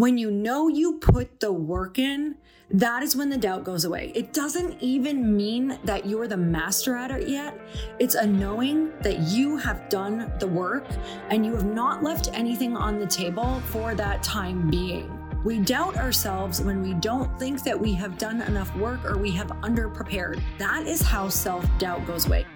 When you know you put the work in, that is when the doubt goes away. It doesn't even mean that you're the master at it yet. It's a knowing that you have done the work and you have not left anything on the table for that time being. We doubt ourselves when we don't think that we have done enough work or we have underprepared. That is how self doubt goes away.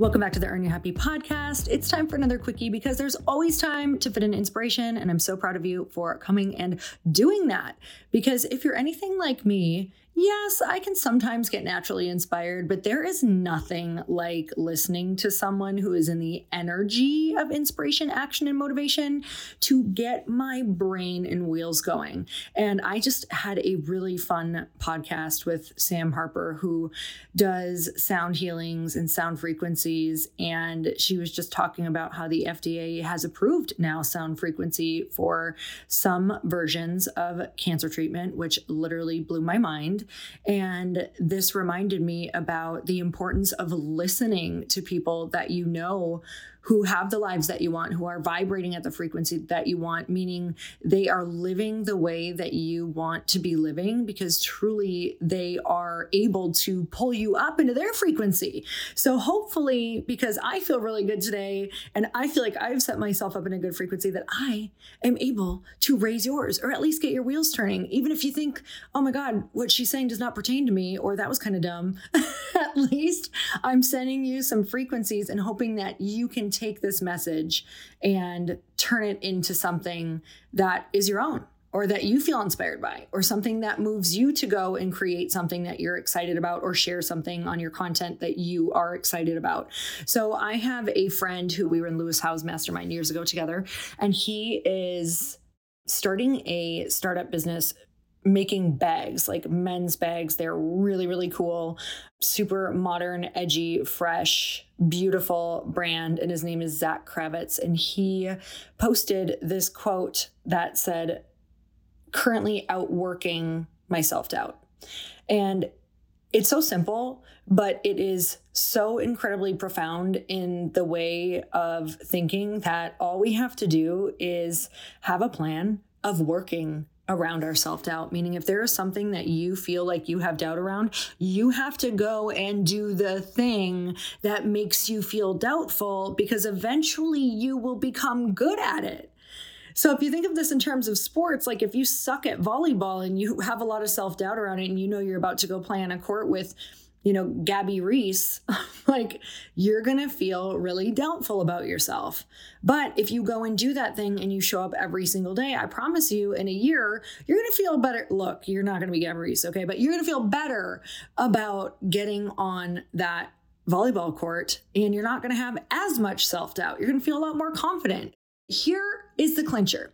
Welcome back to the Earn Your Happy podcast. It's time for another quickie because there's always time to fit in inspiration. And I'm so proud of you for coming and doing that. Because if you're anything like me, Yes, I can sometimes get naturally inspired, but there is nothing like listening to someone who is in the energy of inspiration, action, and motivation to get my brain and wheels going. And I just had a really fun podcast with Sam Harper, who does sound healings and sound frequencies. And she was just talking about how the FDA has approved now sound frequency for some versions of cancer treatment, which literally blew my mind. And this reminded me about the importance of listening to people that you know who have the lives that you want, who are vibrating at the frequency that you want, meaning they are living the way that you want to be living because truly they are able to pull you up into their frequency. So, hopefully, because I feel really good today and I feel like I've set myself up in a good frequency, that I am able to raise yours or at least get your wheels turning. Even if you think, oh my God, what she's saying does not pertain to me, or that was kind of dumb, at least I'm sending you some frequencies and hoping that you can take this message and turn it into something that is your own or that you feel inspired by, or something that moves you to go and create something that you're excited about, or share something on your content that you are excited about. So, I have a friend who we were in Lewis Howes Mastermind years ago together, and he is starting a startup business making bags, like men's bags. They're really, really cool, super modern, edgy, fresh, beautiful brand. And his name is Zach Kravitz. And he posted this quote that said, currently outworking my self doubt. And it's so simple, but it is so incredibly profound in the way of thinking that all we have to do is have a plan of working around our self doubt. Meaning, if there is something that you feel like you have doubt around, you have to go and do the thing that makes you feel doubtful because eventually you will become good at it. So if you think of this in terms of sports, like if you suck at volleyball and you have a lot of self doubt around it and you know you're about to go play on a court with you know, Gabby Reece, like you're going to feel really doubtful about yourself. But if you go and do that thing and you show up every single day, I promise you in a year, you're going to feel better. Look, you're not going to be Gabby Reece, okay? But you're going to feel better about getting on that volleyball court and you're not going to have as much self doubt. You're going to feel a lot more confident. Here is the clincher.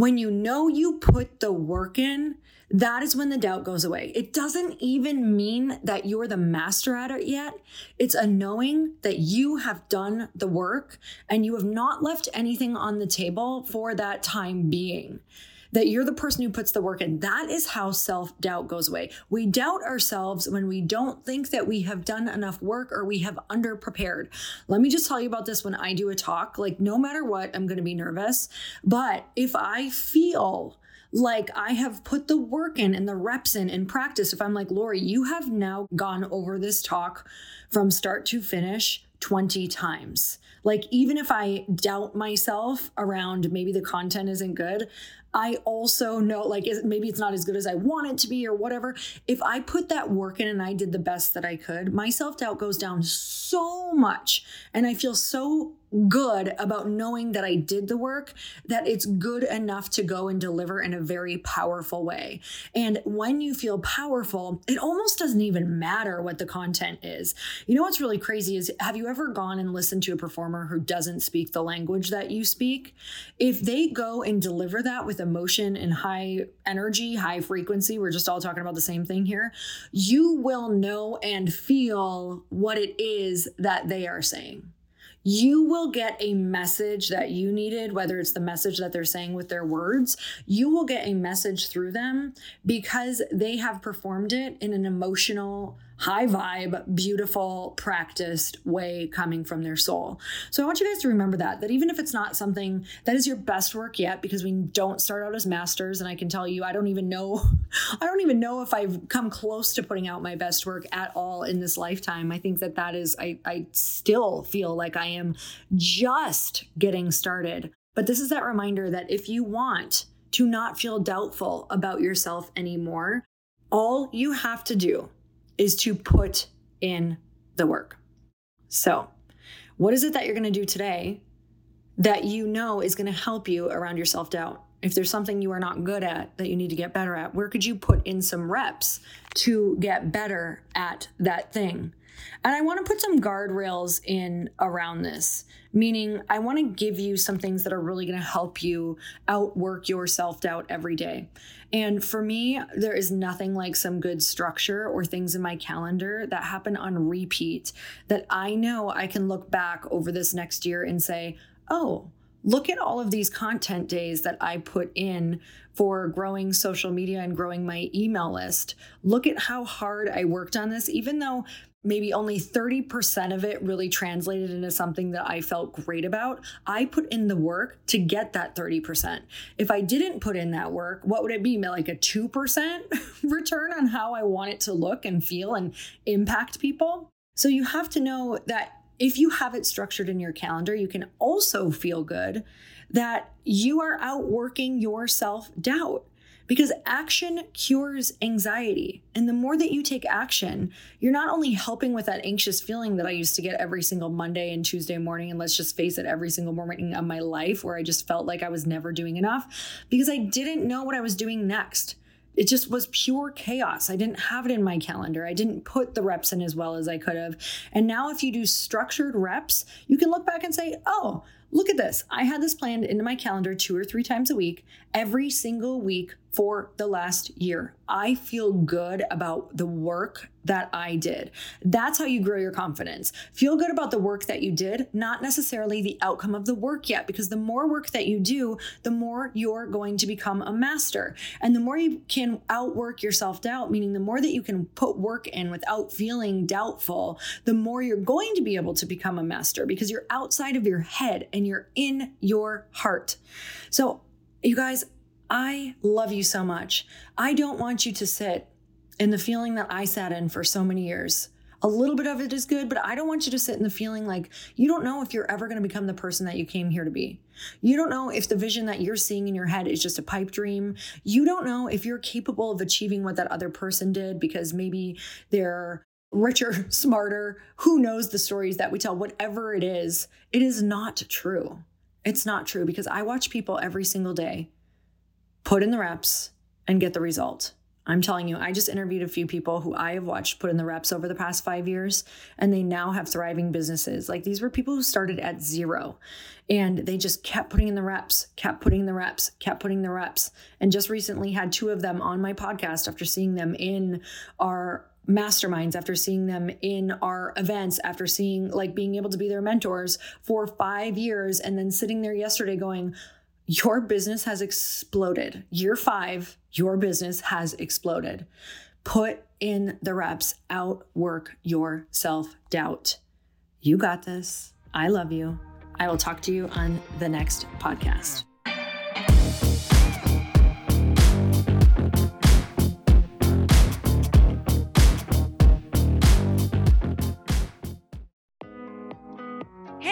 When you know you put the work in, that is when the doubt goes away. It doesn't even mean that you're the master at it yet. It's a knowing that you have done the work and you have not left anything on the table for that time being that you're the person who puts the work in. That is how self doubt goes away. We doubt ourselves when we don't think that we have done enough work or we have underprepared. Let me just tell you about this when I do a talk. Like, no matter what, I'm going to be nervous. But if I feel like I have put the work in and the reps in in practice. If I'm like, Lori, you have now gone over this talk from start to finish 20 times. Like, even if I doubt myself around maybe the content isn't good, I also know, like, maybe it's not as good as I want it to be or whatever. If I put that work in and I did the best that I could, my self doubt goes down so much. And I feel so good about knowing that I did the work, that it's good enough to go and deliver in a very powerful way. And when you feel powerful, it almost doesn't even matter what the content is. You know what's really crazy is have you ever gone and listened to a performer who doesn't speak the language that you speak? If they go and deliver that with emotion and high energy, high frequency, we're just all talking about the same thing here, you will know and feel what it is that they are saying you will get a message that you needed, whether it's the message that they're saying with their words, you will get a message through them because they have performed it in an emotional, high vibe, beautiful, practiced way coming from their soul. So I want you guys to remember that, that even if it's not something that is your best work yet, because we don't start out as masters, and I can tell you, I don't even know, I don't even know if I've come close to putting out my best work at all in this lifetime. I think that that is, I, I still feel like I am just getting started. But this is that reminder that if you want to not feel doubtful about yourself anymore, all you have to do is to put in the work. So, what is it that you're going to do today that you know is going to help you around your self doubt? If there's something you are not good at that you need to get better at, where could you put in some reps to get better at that thing? And I want to put some guardrails in around this, meaning I want to give you some things that are really going to help you outwork your self doubt every day. And for me, there is nothing like some good structure or things in my calendar that happen on repeat that I know I can look back over this next year and say, oh, look at all of these content days that I put in for growing social media and growing my email list. Look at how hard I worked on this, even though maybe only 30% of it really translated into something that I felt great about. I put in the work to get that 30%. If I didn't put in that work, what would it be? Like a 2% return on how I want it to look and feel and impact people? So you have to know that if you have it structured in your calendar, you can also feel good that you are outworking your self doubt because action cures anxiety. And the more that you take action, you're not only helping with that anxious feeling that I used to get every single Monday and Tuesday morning, and let's just face it, every single morning of my life where I just felt like I was never doing enough because I didn't know what I was doing next. It just was pure chaos. I didn't have it in my calendar. I didn't put the reps in as well as I could have. And now, if you do structured reps, you can look back and say, oh, look at this. I had this planned into my calendar two or three times a week, every single week for the last year. I feel good about the work that I did. That's how you grow your confidence. Feel good about the work that you did, not necessarily the outcome of the work yet, because the more work that you do, the more you're going to become a master. And the more you can outwork your self doubt, meaning the more that you can put work in without feeling doubtful, the more you're going to be able to become a master because you're outside of your head and you're in your heart. So, you guys, I love you so much. I don't want you to sit in the feeling that I sat in for so many years. A little bit of it is good, but I don't want you to sit in the feeling like you don't know if you're ever going to become the person that you came here to be. You don't know if the vision that you're seeing in your head is just a pipe dream. You don't know if you're capable of achieving what that other person did because maybe they're richer, smarter. Who knows the stories that we tell? Whatever it is, it is not true. It's not true because I watch people every single day put in the reps and get the result. I'm telling you, I just interviewed a few people who I have watched put in the reps over the past five years, and they now have thriving businesses. Like these were people who started at zero and they just kept putting in the reps, kept putting the reps, kept putting the reps. And just recently had two of them on my podcast after seeing them in our masterminds, after seeing them in our events, after seeing like being able to be their mentors for five years, and then sitting there yesterday going, your business has exploded. Year five, your business has exploded. Put in the reps, outwork your self doubt. You got this. I love you. I will talk to you on the next podcast.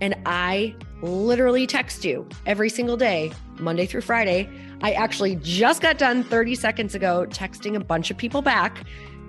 And I literally text you every single day, Monday through Friday. I actually just got done 30 seconds ago texting a bunch of people back.